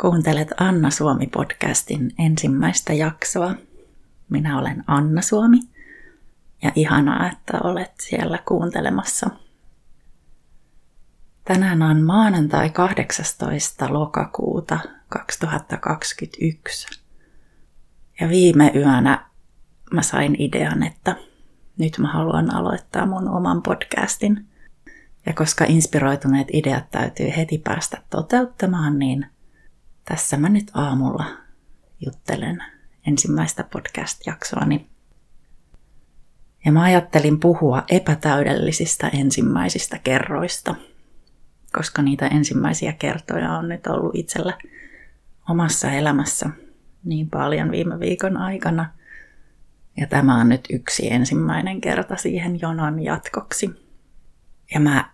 Kuuntelet Anna Suomi-podcastin ensimmäistä jaksoa. Minä olen Anna Suomi ja ihanaa, että olet siellä kuuntelemassa. Tänään on maanantai 18. lokakuuta 2021. Ja viime yönä mä sain idean, että nyt mä haluan aloittaa mun oman podcastin. Ja koska inspiroituneet ideat täytyy heti päästä toteuttamaan, niin – tässä mä nyt aamulla juttelen ensimmäistä podcast-jaksoani. Ja mä ajattelin puhua epätäydellisistä ensimmäisistä kerroista, koska niitä ensimmäisiä kertoja on nyt ollut itsellä omassa elämässä niin paljon viime viikon aikana. Ja tämä on nyt yksi ensimmäinen kerta siihen jonon jatkoksi. Ja mä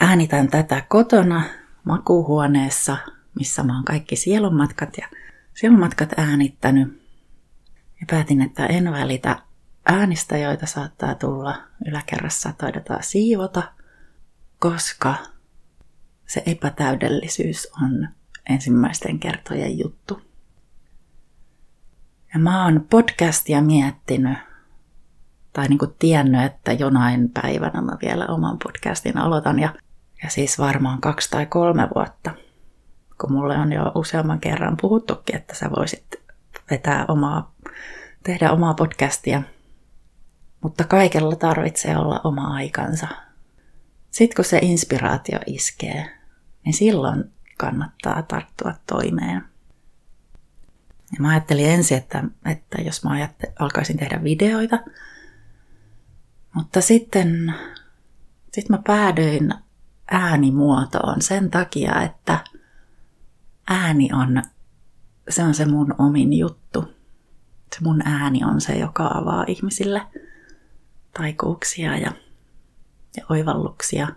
äänitän tätä kotona makuuhuoneessa missä mä oon kaikki sielunmatkat ja sielunmatkat äänittänyt. Ja päätin, että en välitä äänistä, joita saattaa tulla yläkerrassa taidetaan siivota, koska se epätäydellisyys on ensimmäisten kertojen juttu. Ja mä oon podcastia miettinyt, tai niin kuin tiennyt, että jonain päivänä mä vielä oman podcastin aloitan, ja, ja siis varmaan kaksi tai kolme vuotta – kun mulle on jo useamman kerran puhuttukin, että sä voisit vetää omaa, tehdä omaa podcastia. Mutta kaikella tarvitsee olla oma aikansa. Sitten kun se inspiraatio iskee, niin silloin kannattaa tarttua toimeen. Ja mä ajattelin ensin, että, että jos mä ajatte, alkaisin tehdä videoita, mutta sitten sit mä päädyin äänimuotoon sen takia, että – ääni on, se on se mun omin juttu. Se mun ääni on se, joka avaa ihmisille taikuuksia ja, ja oivalluksia.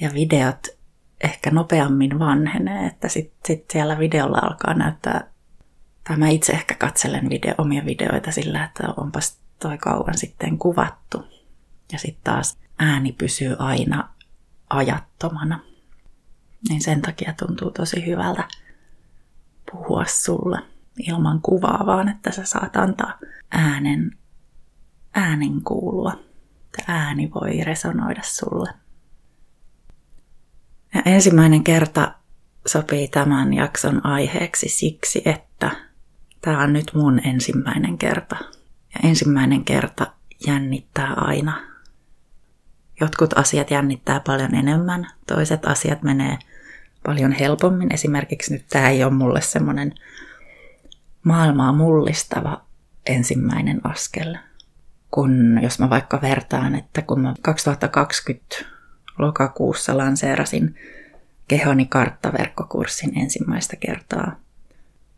Ja videot ehkä nopeammin vanhenee, että sitten sit siellä videolla alkaa näyttää, tai mä itse ehkä katselen video, omia videoita sillä, että onpas toi kauan sitten kuvattu. Ja sitten taas ääni pysyy aina ajattomana. Niin sen takia tuntuu tosi hyvältä puhua sulle ilman kuvaa, vaan että sä saat antaa äänen, äänen kuulua. Että ääni voi resonoida sulle. Ja ensimmäinen kerta sopii tämän jakson aiheeksi siksi, että tämä on nyt mun ensimmäinen kerta. Ja ensimmäinen kerta jännittää aina. Jotkut asiat jännittää paljon enemmän, toiset asiat menee paljon helpommin. Esimerkiksi nyt tämä ei ole mulle semmoinen maailmaa mullistava ensimmäinen askel. Kun jos mä vaikka vertaan, että kun mä 2020 lokakuussa lanseerasin kehoni karttaverkkokurssin ensimmäistä kertaa,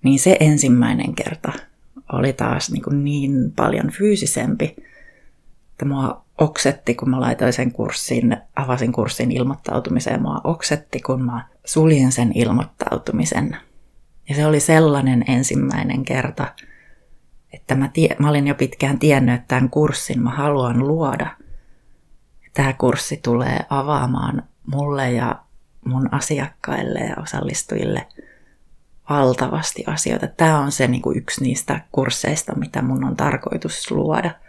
niin se ensimmäinen kerta oli taas niin, kuin niin paljon fyysisempi, että mua oksetti, kun mä laitoin sen kurssin, avasin kurssin ilmoittautumiseen, mua oksetti, kun mä suljin sen ilmoittautumisen. Ja se oli sellainen ensimmäinen kerta, että mä, tie, mä olin jo pitkään tiennyt, että tämän kurssin mä haluan luoda. Tämä kurssi tulee avaamaan mulle ja mun asiakkaille ja osallistujille valtavasti asioita. Tämä on se niin kuin yksi niistä kursseista, mitä mun on tarkoitus luoda –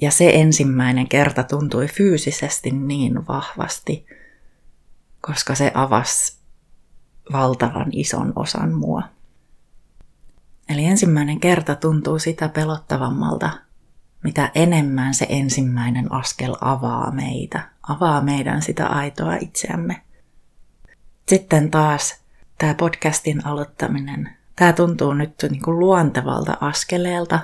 ja se ensimmäinen kerta tuntui fyysisesti niin vahvasti, koska se avasi valtavan ison osan mua. Eli ensimmäinen kerta tuntuu sitä pelottavammalta, mitä enemmän se ensimmäinen askel avaa meitä, avaa meidän sitä aitoa itseämme. Sitten taas tämä podcastin aloittaminen, tämä tuntuu nyt niin kuin luontevalta askeleelta.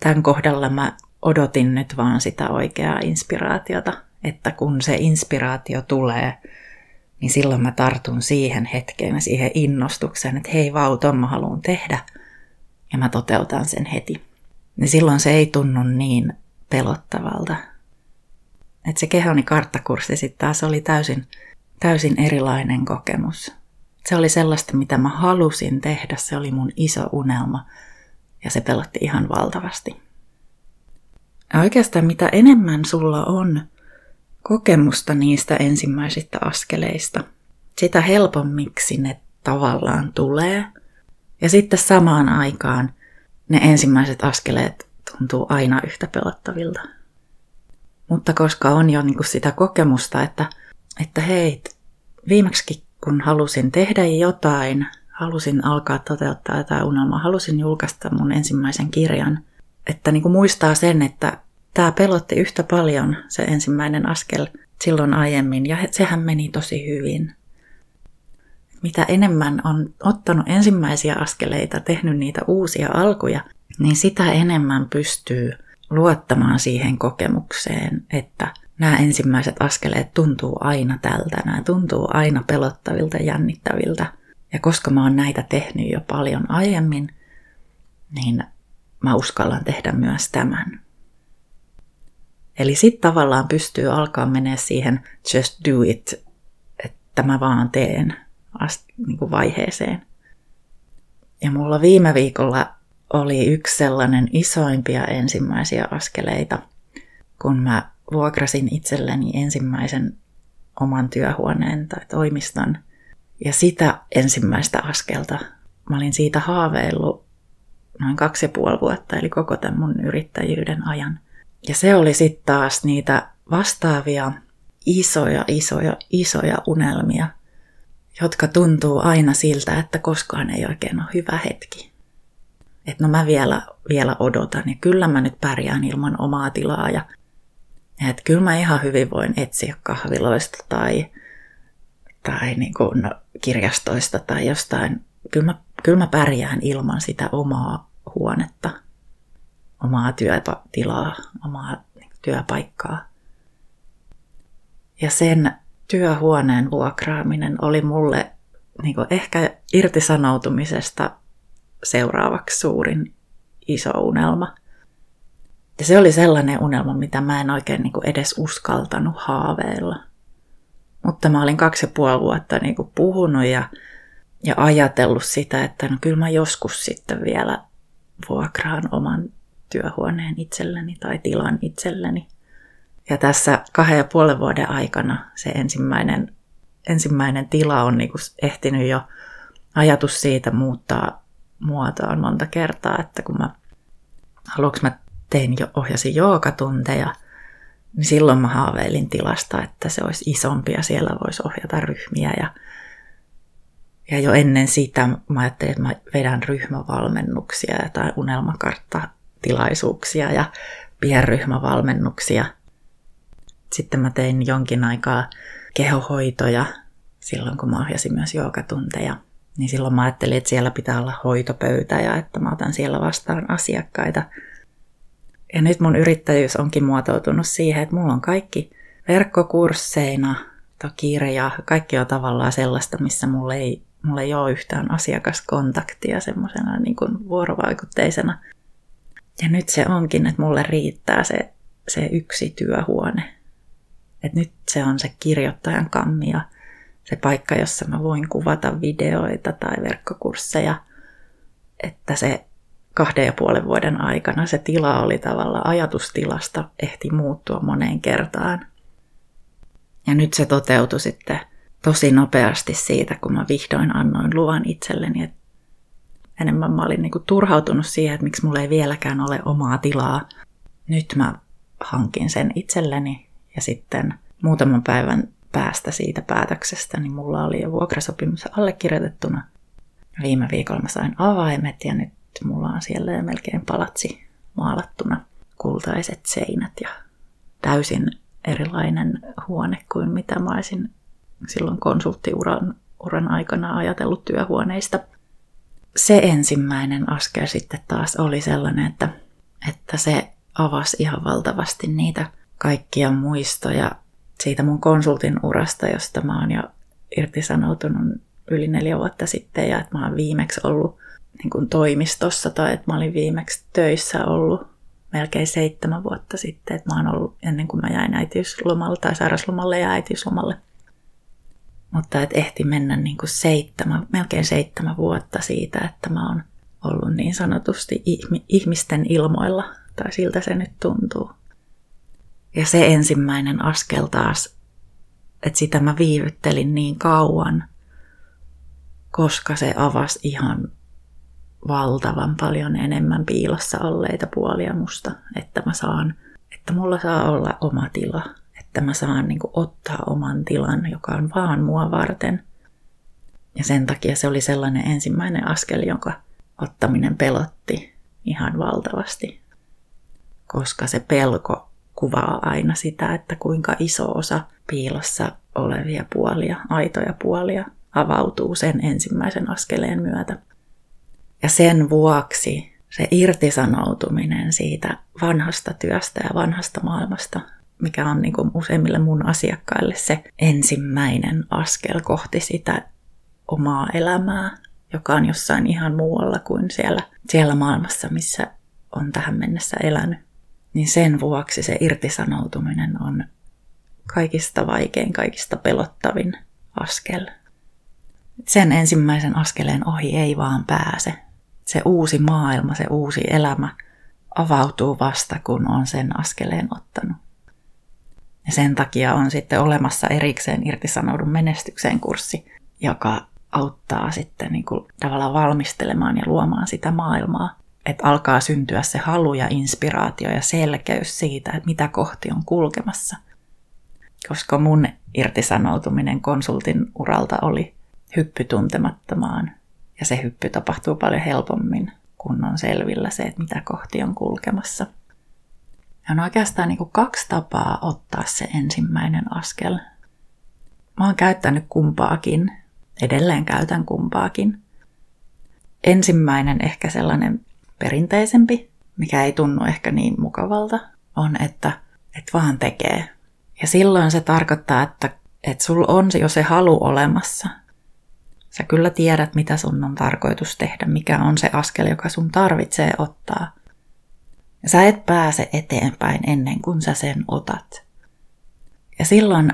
Tämän kohdalla mä odotin nyt vaan sitä oikeaa inspiraatiota, että kun se inspiraatio tulee, niin silloin mä tartun siihen hetkeen ja siihen innostukseen, että hei vau, ton mä haluan tehdä ja mä toteutan sen heti. Niin silloin se ei tunnu niin pelottavalta. Että se kehoni karttakurssi sitten taas oli täysin, täysin erilainen kokemus. Se oli sellaista, mitä mä halusin tehdä, se oli mun iso unelma ja se pelotti ihan valtavasti. Ja oikeastaan mitä enemmän sulla on kokemusta niistä ensimmäisistä askeleista, sitä helpommiksi ne tavallaan tulee. Ja sitten samaan aikaan ne ensimmäiset askeleet tuntuu aina yhtä pelottavilta. Mutta koska on jo niin kuin sitä kokemusta, että, että hei, viimeksi kun halusin tehdä jotain, halusin alkaa toteuttaa jotain unelmaa, halusin julkaista mun ensimmäisen kirjan, että niin kuin muistaa sen, että tämä pelotti yhtä paljon se ensimmäinen askel silloin aiemmin ja sehän meni tosi hyvin. Mitä enemmän on ottanut ensimmäisiä askeleita, tehnyt niitä uusia alkuja, niin sitä enemmän pystyy luottamaan siihen kokemukseen, että nämä ensimmäiset askeleet tuntuu aina tältä, nämä tuntuu aina pelottavilta, jännittäviltä. Ja koska mä oon näitä tehnyt jo paljon aiemmin, niin mä uskallan tehdä myös tämän. Eli sitten tavallaan pystyy alkaa mennä siihen just do it, että mä vaan teen niin kuin vaiheeseen. Ja mulla viime viikolla oli yksi sellainen isoimpia ensimmäisiä askeleita, kun mä vuokrasin itselleni ensimmäisen oman työhuoneen tai toimiston. Ja sitä ensimmäistä askelta mä olin siitä haaveillut noin kaksi ja puoli vuotta, eli koko tämän mun yrittäjyyden ajan. Ja se oli sitten taas niitä vastaavia isoja, isoja, isoja unelmia, jotka tuntuu aina siltä, että koskaan ei oikein ole hyvä hetki. Että no mä vielä, vielä odotan ja kyllä mä nyt pärjään ilman omaa tilaa ja että kyllä mä ihan hyvin voin etsiä kahviloista tai, tai niin kuin kirjastoista tai jostain. Kyllä mä, kyllä mä pärjään ilman sitä omaa huonetta, omaa työtilaa, omaa niin työpaikkaa. Ja sen työhuoneen vuokraaminen oli mulle niin kuin ehkä irtisanoutumisesta seuraavaksi suurin iso unelma. Ja se oli sellainen unelma, mitä mä en oikein niin kuin edes uskaltanut haaveilla. Mutta mä olin kaksi ja puoli vuotta niin kuin puhunut ja, ja ajatellut sitä, että no kyllä mä joskus sitten vielä vuokraan oman työhuoneen itselleni tai tilan itselleni. Ja tässä kahden ja puolen vuoden aikana se ensimmäinen, ensimmäinen tila on niin kuin ehtinyt jo ajatus siitä muuttaa muotoon monta kertaa, että kun mä aluksi mä tein jo, ohjasin joogatunteja, niin silloin mä haaveilin tilasta, että se olisi isompi ja siellä voisi ohjata ryhmiä. Ja, ja jo ennen sitä mä ajattelin, että mä vedän ryhmävalmennuksia tai unelmakarttatilaisuuksia ja pienryhmävalmennuksia. Sitten mä tein jonkin aikaa kehohoitoja silloin, kun mä ohjasin myös joogatunteja. Niin silloin mä ajattelin, että siellä pitää olla hoitopöytä ja että mä otan siellä vastaan asiakkaita – ja nyt mun yrittäjyys onkin muotoutunut siihen, että mulla on kaikki verkkokursseina, kirja, kaikki on tavallaan sellaista, missä mulla ei, mulla ei ole yhtään asiakaskontaktia semmoisena niin vuorovaikutteisena. Ja nyt se onkin, että mulle riittää se, se yksi työhuone. Et nyt se on se kirjoittajan kammi ja se paikka, jossa mä voin kuvata videoita tai verkkokursseja. Että se kahden ja puolen vuoden aikana se tila oli tavallaan ajatustilasta ehti muuttua moneen kertaan. Ja nyt se toteutui sitten tosi nopeasti siitä, kun mä vihdoin annoin luvan itselleni. Että enemmän mä olin niinku turhautunut siihen, että miksi mulla ei vieläkään ole omaa tilaa. Nyt mä hankin sen itselleni ja sitten muutaman päivän päästä siitä päätöksestä, niin mulla oli jo vuokrasopimus allekirjoitettuna. Viime viikolla mä sain avaimet ja nyt mulla on siellä jo melkein palatsi maalattuna kultaiset seinät ja täysin erilainen huone kuin mitä mä olisin silloin konsulttiuran uran aikana ajatellut työhuoneista. Se ensimmäinen askel sitten taas oli sellainen, että, että se avasi ihan valtavasti niitä kaikkia muistoja siitä mun konsultin urasta, josta mä oon jo irtisanoutunut yli neljä vuotta sitten ja että mä oon viimeksi ollut niin kuin toimistossa tai että mä olin viimeksi töissä ollut melkein seitsemän vuotta sitten, että mä oon ollut ennen kuin mä jäin äitiyslomalle tai sairaslomalle ja äitiyslomalle. Mutta että ehti mennä niin kuin seitsemän, melkein seitsemän vuotta siitä, että mä oon ollut niin sanotusti ihmisten ilmoilla, tai siltä se nyt tuntuu. Ja se ensimmäinen askel taas, että sitä mä viivyttelin niin kauan, koska se avasi ihan valtavan paljon enemmän piilossa olleita puolia musta, että mä saan, että mulla saa olla oma tila, että mä saan niin kuin, ottaa oman tilan, joka on vaan mua varten. Ja sen takia se oli sellainen ensimmäinen askel, jonka ottaminen pelotti ihan valtavasti, koska se pelko kuvaa aina sitä, että kuinka iso osa piilossa olevia puolia, aitoja puolia, avautuu sen ensimmäisen askeleen myötä. Ja sen vuoksi se irtisanoutuminen siitä vanhasta työstä ja vanhasta maailmasta, mikä on niin kuin useimmille mun asiakkaille se ensimmäinen askel kohti sitä omaa elämää, joka on jossain ihan muualla kuin siellä, siellä maailmassa, missä on tähän mennessä elänyt. Niin sen vuoksi se irtisanoutuminen on kaikista vaikein, kaikista pelottavin askel. Sen ensimmäisen askeleen ohi ei vaan pääse. Se uusi maailma, se uusi elämä avautuu vasta, kun on sen askeleen ottanut. Ja sen takia on sitten olemassa erikseen irtisanoudun menestykseen kurssi, joka auttaa sitten niin kuin tavallaan valmistelemaan ja luomaan sitä maailmaa. Että alkaa syntyä se halu ja inspiraatio ja selkeys siitä, että mitä kohti on kulkemassa. Koska mun irtisanoutuminen konsultin uralta oli hyppy tuntemattomaan. Ja se hyppy tapahtuu paljon helpommin, kun on selvillä se, että mitä kohti on kulkemassa. Ja on oikeastaan niin kuin kaksi tapaa ottaa se ensimmäinen askel. Mä oon käyttänyt kumpaakin Edelleen käytän kumpaakin. Ensimmäinen ehkä sellainen perinteisempi, mikä ei tunnu ehkä niin mukavalta, on, että et vaan tekee. Ja silloin se tarkoittaa, että, että sulla on jo se halu olemassa. Sä kyllä tiedät, mitä sun on tarkoitus tehdä, mikä on se askel, joka sun tarvitsee ottaa. Ja sä et pääse eteenpäin ennen kuin sä sen otat. Ja silloin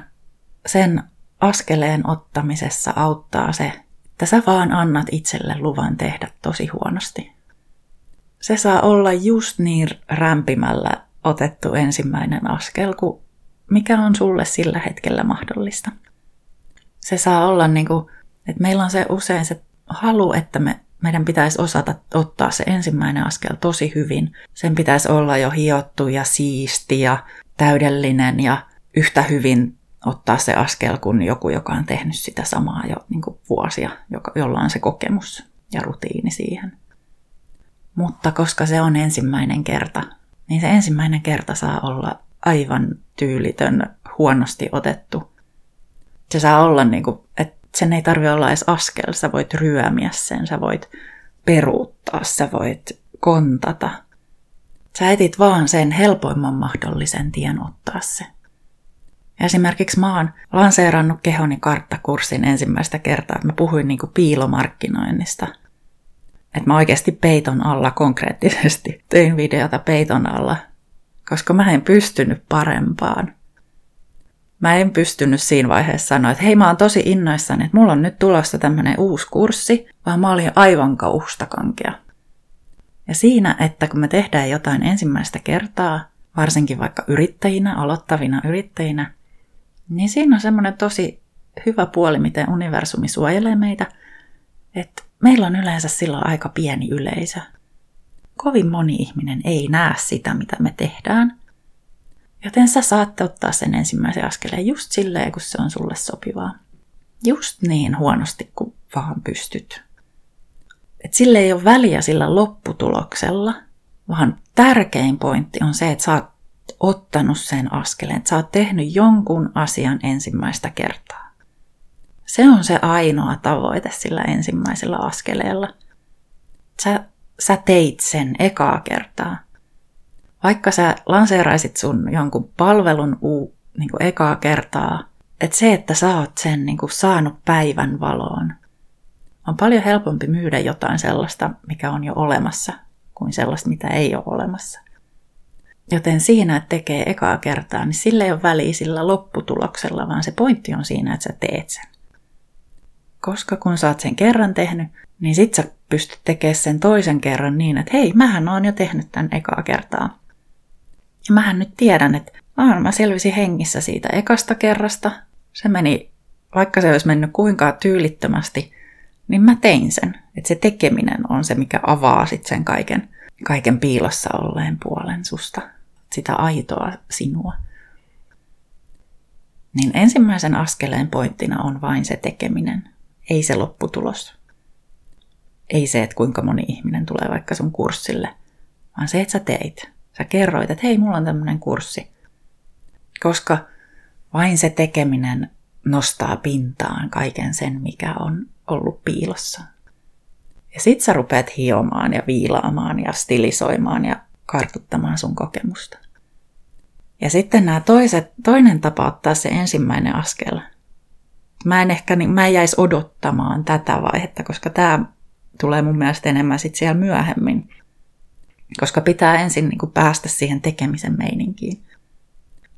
sen askeleen ottamisessa auttaa se, että sä vaan annat itselle luvan tehdä tosi huonosti. Se saa olla just niin rämpimällä otettu ensimmäinen askel, kuin mikä on sulle sillä hetkellä mahdollista. Se saa olla niin kuin, että meillä on se usein se halu, että me, meidän pitäisi osata ottaa se ensimmäinen askel tosi hyvin. Sen pitäisi olla jo hiottu ja siisti ja täydellinen ja yhtä hyvin ottaa se askel kuin joku, joka on tehnyt sitä samaa jo niin kuin vuosia, jolla on se kokemus ja rutiini siihen. Mutta koska se on ensimmäinen kerta, niin se ensimmäinen kerta saa olla aivan tyylitön, huonosti otettu. Se saa olla niin kuin, että sen ei tarvitse olla edes askel, sä voit ryömiä sen, sä voit peruuttaa, sä voit kontata. Sä etit vaan sen helpoimman mahdollisen tien ottaa se. Esimerkiksi mä oon lanseerannut kehoni karttakurssin ensimmäistä kertaa. Mä puhuin niin kuin piilomarkkinoinnista. Että mä oikeasti peiton alla konkreettisesti tein videota peiton alla, koska mä en pystynyt parempaan. Mä en pystynyt siinä vaiheessa sanoa, että hei mä oon tosi innoissani, että mulla on nyt tulossa tämmöinen uusi kurssi, vaan mä olin aivan kauhustakankea. Ja siinä, että kun me tehdään jotain ensimmäistä kertaa, varsinkin vaikka yrittäjinä, aloittavina yrittäjinä, niin siinä on semmoinen tosi hyvä puoli, miten universumi suojelee meitä, että meillä on yleensä silloin aika pieni yleisö. Kovin moni ihminen ei näe sitä, mitä me tehdään. Joten sä saatte ottaa sen ensimmäisen askeleen just silleen, kun se on sulle sopivaa. Just niin huonosti kuin vaan pystyt. Et sille ei ole väliä sillä lopputuloksella, vaan tärkein pointti on se, että sä oot ottanut sen askeleen, että sä oot tehnyt jonkun asian ensimmäistä kertaa. Se on se ainoa tavoite sillä ensimmäisellä askeleella. Sä, sä teit sen ekaa kertaa. Vaikka sä lanseeraisit sun jonkun palvelun uu, niin kuin ekaa kertaa, että se, että sä oot sen niin kuin saanut päivän valoon, on paljon helpompi myydä jotain sellaista, mikä on jo olemassa, kuin sellaista, mitä ei ole olemassa. Joten siinä, että tekee ekaa kertaa, niin sillä ei ole väliä sillä lopputuloksella, vaan se pointti on siinä, että sä teet sen. Koska kun sä oot sen kerran tehnyt, niin sit sä pystyt tekemään sen toisen kerran niin, että hei, mähän oon jo tehnyt tämän ekaa kertaa. Ja mähän nyt tiedän, että aah, mä selvisin hengissä siitä ekasta kerrasta. Se meni, vaikka se olisi mennyt kuinka tyylittömästi, niin mä tein sen. Että se tekeminen on se, mikä avaa sitten sen kaiken, kaiken piilossa olleen puolen susta. Sitä aitoa sinua. Niin ensimmäisen askeleen pointtina on vain se tekeminen, ei se lopputulos. Ei se, että kuinka moni ihminen tulee vaikka sun kurssille, vaan se, että sä teit. Sä kerroit, että hei, mulla on tämmöinen kurssi. Koska vain se tekeminen nostaa pintaan kaiken sen, mikä on ollut piilossa. Ja sit sä rupeat hiomaan ja viilaamaan ja stilisoimaan ja kartuttamaan sun kokemusta. Ja sitten nämä toiset, toinen tapa ottaa se ensimmäinen askel. Mä en ehkä, mä en jäisi odottamaan tätä vaihetta, koska tämä tulee mun mielestä enemmän sitten siellä myöhemmin. Koska pitää ensin niin kuin päästä siihen tekemisen meininkiin.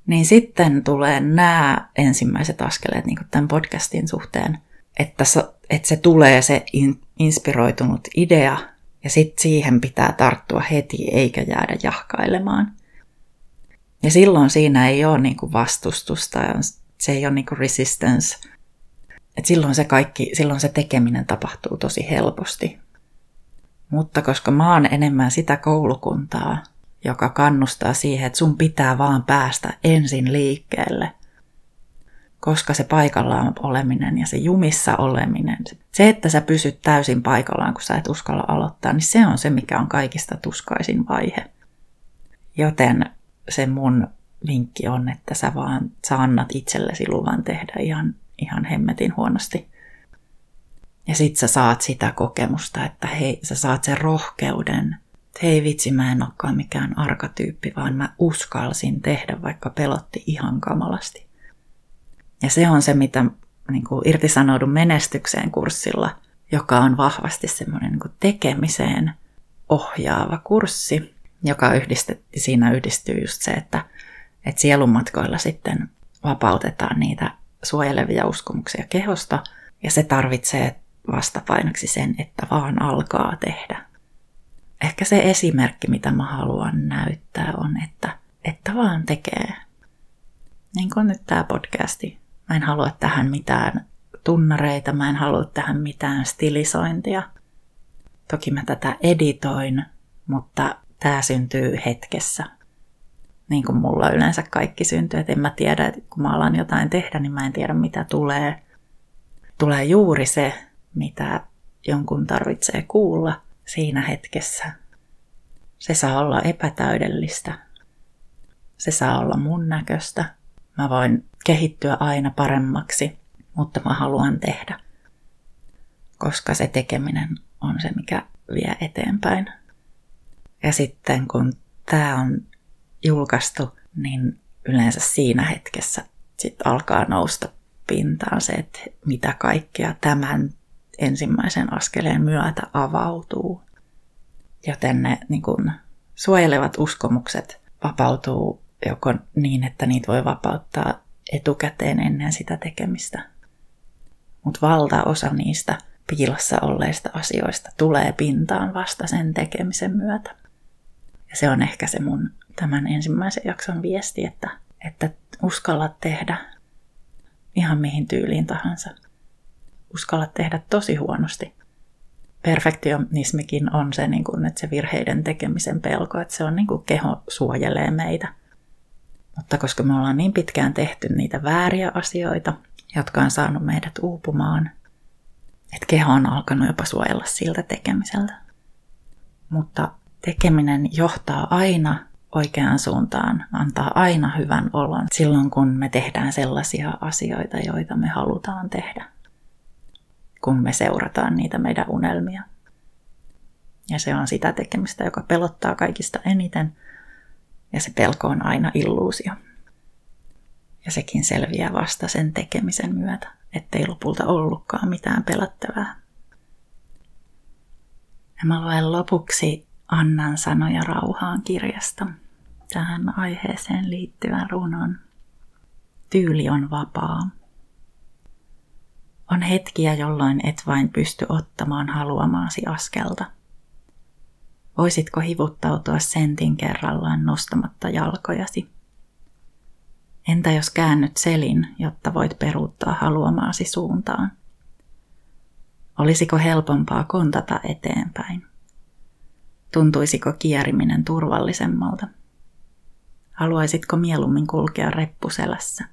Niin sitten tulee nämä ensimmäiset askeleet niin kuin tämän podcastin suhteen, että, että se tulee se in, inspiroitunut idea ja sitten siihen pitää tarttua heti eikä jäädä jahkailemaan. Ja silloin siinä ei ole niin kuin vastustusta, se ei ole niin kuin resistance. Et silloin se kaikki, silloin se tekeminen tapahtuu tosi helposti. Mutta koska mä oon enemmän sitä koulukuntaa, joka kannustaa siihen, että sun pitää vaan päästä ensin liikkeelle. Koska se paikallaan oleminen ja se jumissa oleminen, se, että sä pysyt täysin paikallaan, kun sä et uskalla aloittaa, niin se on se, mikä on kaikista tuskaisin vaihe. Joten se mun vinkki on, että sä vaan sä annat itsellesi luvan tehdä ihan, ihan hemmetin huonosti. Ja sit sä saat sitä kokemusta, että hei, sä saat sen rohkeuden – hei vitsi, mä en olekaan mikään arkatyyppi, vaan mä uskalsin tehdä, vaikka pelotti ihan kamalasti. Ja se on se, mitä niin kuin irtisanoudun menestykseen kurssilla, joka on vahvasti semmoinen niin tekemiseen ohjaava kurssi, joka yhdistetti, siinä yhdistyy just se, että, että sielunmatkoilla sitten vapautetaan niitä suojelevia uskomuksia kehosta, ja se tarvitsee vastapainoksi sen, että vaan alkaa tehdä ehkä se esimerkki, mitä mä haluan näyttää, on, että, että vaan tekee. Niin kuin nyt tämä podcasti. Mä en halua tähän mitään tunnareita, mä en halua tähän mitään stilisointia. Toki mä tätä editoin, mutta tämä syntyy hetkessä. Niin kuin mulla yleensä kaikki syntyy, että en mä tiedä, että kun mä alan jotain tehdä, niin mä en tiedä mitä tulee. Tulee juuri se, mitä jonkun tarvitsee kuulla – siinä hetkessä. Se saa olla epätäydellistä. Se saa olla mun näköistä. Mä voin kehittyä aina paremmaksi, mutta mä haluan tehdä. Koska se tekeminen on se, mikä vie eteenpäin. Ja sitten kun tämä on julkaistu, niin yleensä siinä hetkessä sitten alkaa nousta pintaan se, että mitä kaikkea tämän ensimmäisen askeleen myötä avautuu. Joten ne niin kun, suojelevat uskomukset vapautuu joko niin, että niitä voi vapauttaa etukäteen ennen sitä tekemistä. Mutta valtaosa niistä piilossa olleista asioista tulee pintaan vasta sen tekemisen myötä. Ja se on ehkä se mun tämän ensimmäisen jakson viesti, että, että uskalla tehdä ihan mihin tyyliin tahansa uskalla tehdä tosi huonosti. Perfektionismikin on se, niin kuin, että se virheiden tekemisen pelko, että se on niin kuin keho suojelee meitä. Mutta koska me ollaan niin pitkään tehty niitä vääriä asioita, jotka on saanut meidät uupumaan, että keho on alkanut jopa suojella siltä tekemiseltä. Mutta tekeminen johtaa aina oikeaan suuntaan, antaa aina hyvän olon silloin, kun me tehdään sellaisia asioita, joita me halutaan tehdä kun me seurataan niitä meidän unelmia. Ja se on sitä tekemistä, joka pelottaa kaikista eniten, ja se pelko on aina illuusio. Ja sekin selviää vasta sen tekemisen myötä, ettei lopulta ollutkaan mitään pelättävää. Ja mä luen lopuksi Annan sanoja rauhaan kirjasta tähän aiheeseen liittyvän runon. Tyyli on vapaa. On hetkiä, jolloin et vain pysty ottamaan haluamaasi askelta. Voisitko hivuttautua sentin kerrallaan nostamatta jalkojasi? Entä jos käännyt selin, jotta voit peruuttaa haluamaasi suuntaan? Olisiko helpompaa kontata eteenpäin? Tuntuisiko kieriminen turvallisemmalta? Haluaisitko mieluummin kulkea reppuselässä?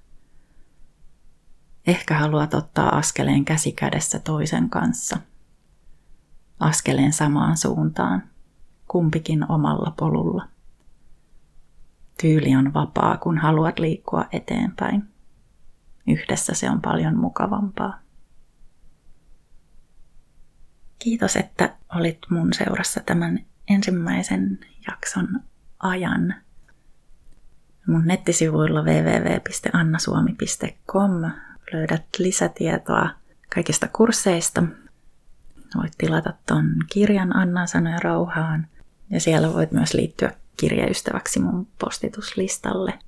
Ehkä haluat ottaa askeleen käsi kädessä toisen kanssa. Askeleen samaan suuntaan, kumpikin omalla polulla. Tyyli on vapaa, kun haluat liikkua eteenpäin. Yhdessä se on paljon mukavampaa. Kiitos, että olit mun seurassa tämän ensimmäisen jakson ajan. Mun nettisivuilla www.annasuomi.com löydät lisätietoa kaikista kursseista. Voit tilata ton kirjan Anna sanoja rauhaan ja siellä voit myös liittyä kirjaystäväksi mun postituslistalle.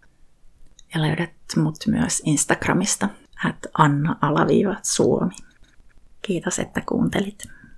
Ja löydät mut myös Instagramista, at Anna-Suomi. Kiitos, että kuuntelit.